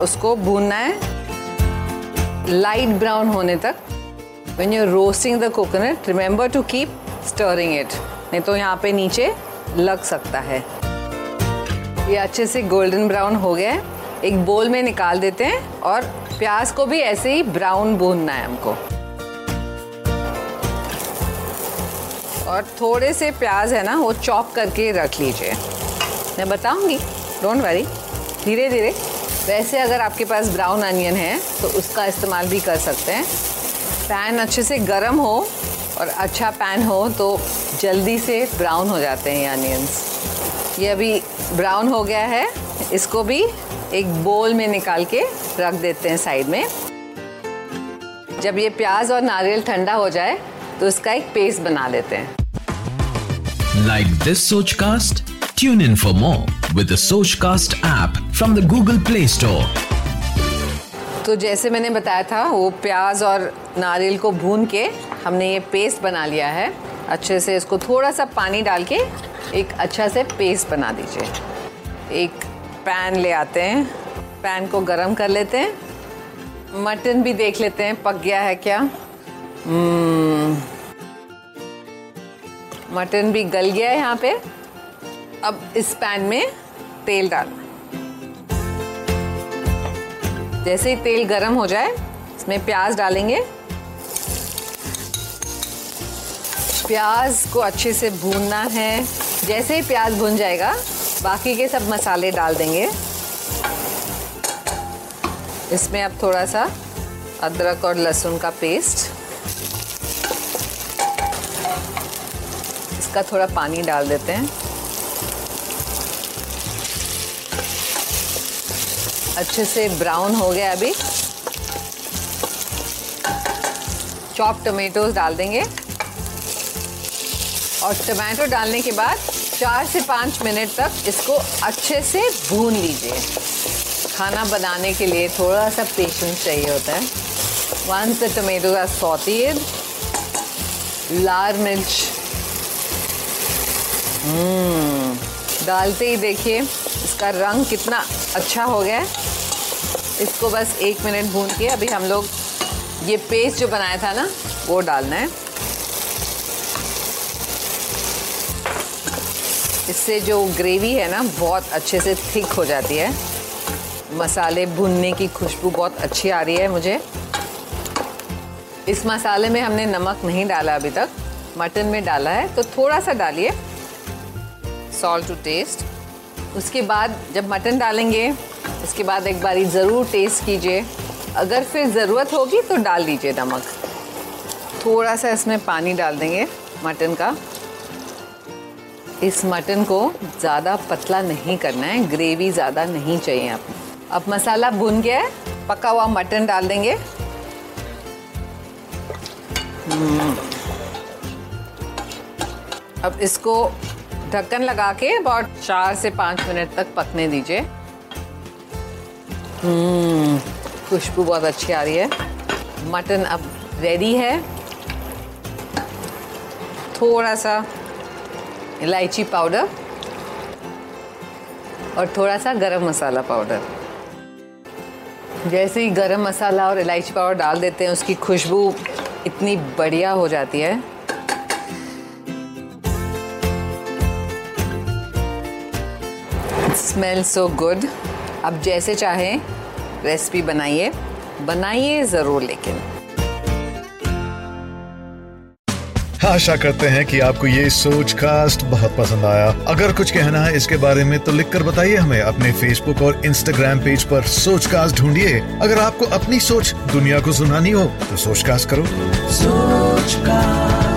उसको भूनना है। लाइट ब्राउन होने तक। When you're roasting the coconut remember to keep stirring it नहीं तो यहाँ पे नीचे लग सकता है। ये अच्छे से गोल्डन ब्राउन हो गया है। एक बोल में निकाल देते हैं और प्याज को भी ऐसे ही ब्राउन भूनना है हमको। और थोड़े से प्याज है ना, वो चॉप करके रख लीजिए। मैं बताऊँगी। डोंट वरी धीरे धीरे वैसे अगर आपके पास ब्राउन अनियन है तो उसका इस्तेमाल भी कर सकते हैं। पैन अच्छे से गर्म हो और अच्छा पैन हो तो जल्दी से ब्राउन हो जाते हैं ये अनियंस ये अभी ब्राउन हो गया है। इसको भी एक बोल में निकाल के रख देते हैं साइड में। जब ये प्याज और नारियल ठंडा हो जाए तो इसका एक पेस्ट बना लेते हैं। Like this Sochcast? Tune in for more with the Sochcast app. From the Google Play Store. तो जैसे मैंने बताया था वो प्याज और नारियल को भून के हमने ये पेस्ट बना लिया है। अच्छे से इसको थोड़ा सा पानी डाल के एक अच्छा से पेस्ट बना दीजिए। एक पैन ले आते हैं। पैन को गरम कर लेते हैं। मटन भी देख लेते हैं पक गया है क्या? हम्म, मटन भी गल गया है यहाँ पे। अब इस पैन में तेल डालना। जैसे ही तेल गरम हो जाए, इसमें प्याज डालेंगे। प्याज को अच्छे से भूनना है। जैसे ही प्याज भून जाएगा, बाकी के सब मसाले डाल देंगे। इसमें अब थोड़ा सा अदरक और लहसुन का पेस्ट। इसका थोड़ा पानी डाल देते हैं। अच्छे से ब्राउन हो गया अभी। चॉप टमेटोज डाल देंगे। और टमाटो डालने के बाद चार से पाँच मिनट तक इसको अच्छे से भून लीजिए। खाना बनाने के लिए थोड़ा सा पेशेंस चाहिए होता है। Once the tomatoes are sauteed लाल मिर्च। हम्म, डालते ही देखिए इसका रंग कितना अच्छा हो गया इसको बस एक मिनट भून के अभी हम लोग ये पेस्ट जो बनाया था ना, वो डालना है। इससे जो ग्रेवी है ना, बहुत अच्छे से थिक हो जाती है। मसाले भुनने की खुशबू बहुत अच्छी आ रही है मुझे। इस मसाले में हमने नमक नहीं डाला अभी तक। मटन में डाला है तो थोड़ा सा डालिए। सॉल्ट टू टेस्ट उसके बाद जब मटन डालेंगे, उसके बाद एक बारी ज़रूर टेस्ट कीजिए। अगर फिर ज़रूरत होगी तो डाल दीजिए नमक। थोड़ा सा इसमें पानी डाल देंगे मटन का। इस मटन को ज़्यादा पतला नहीं करना है, ग्रेवी ज़्यादा नहीं चाहिए आप। अब मसाला भुन गया है, पका हुआ मटन डाल देंगे। हम्म। अब इसको ढक्कन लगा के अबाउट चार से पाँच मिनट तक पकने दीजिए। हम्म, खुशबू बहुत अच्छी आ रही है। मटन अब रेडी है। थोड़ा सा इलायची पाउडर और थोड़ा सा गरम मसाला पाउडर जैसे ही गरम मसाला और इलायची पाउडर डाल देते हैं उसकी खुशबू इतनी बढ़िया हो जाती है। स्मेल सो गुड अब जैसे चाहे रेसिपी बनाइए। बनाइए ज़रूर लेकिन। आशा करते हैं कि आपको ये सोच कास्ट बहुत पसंद आया। अगर कुछ कहना है इसके बारे में तो लिखकर बताइए हमें अपने फेसबुक और इंस्टाग्राम पेज पर सोच कास्ट ढूंढिए। अगर आपको अपनी सोच दुनिया को सुनानी हो तो सोच कास्ट करो। Sochcast.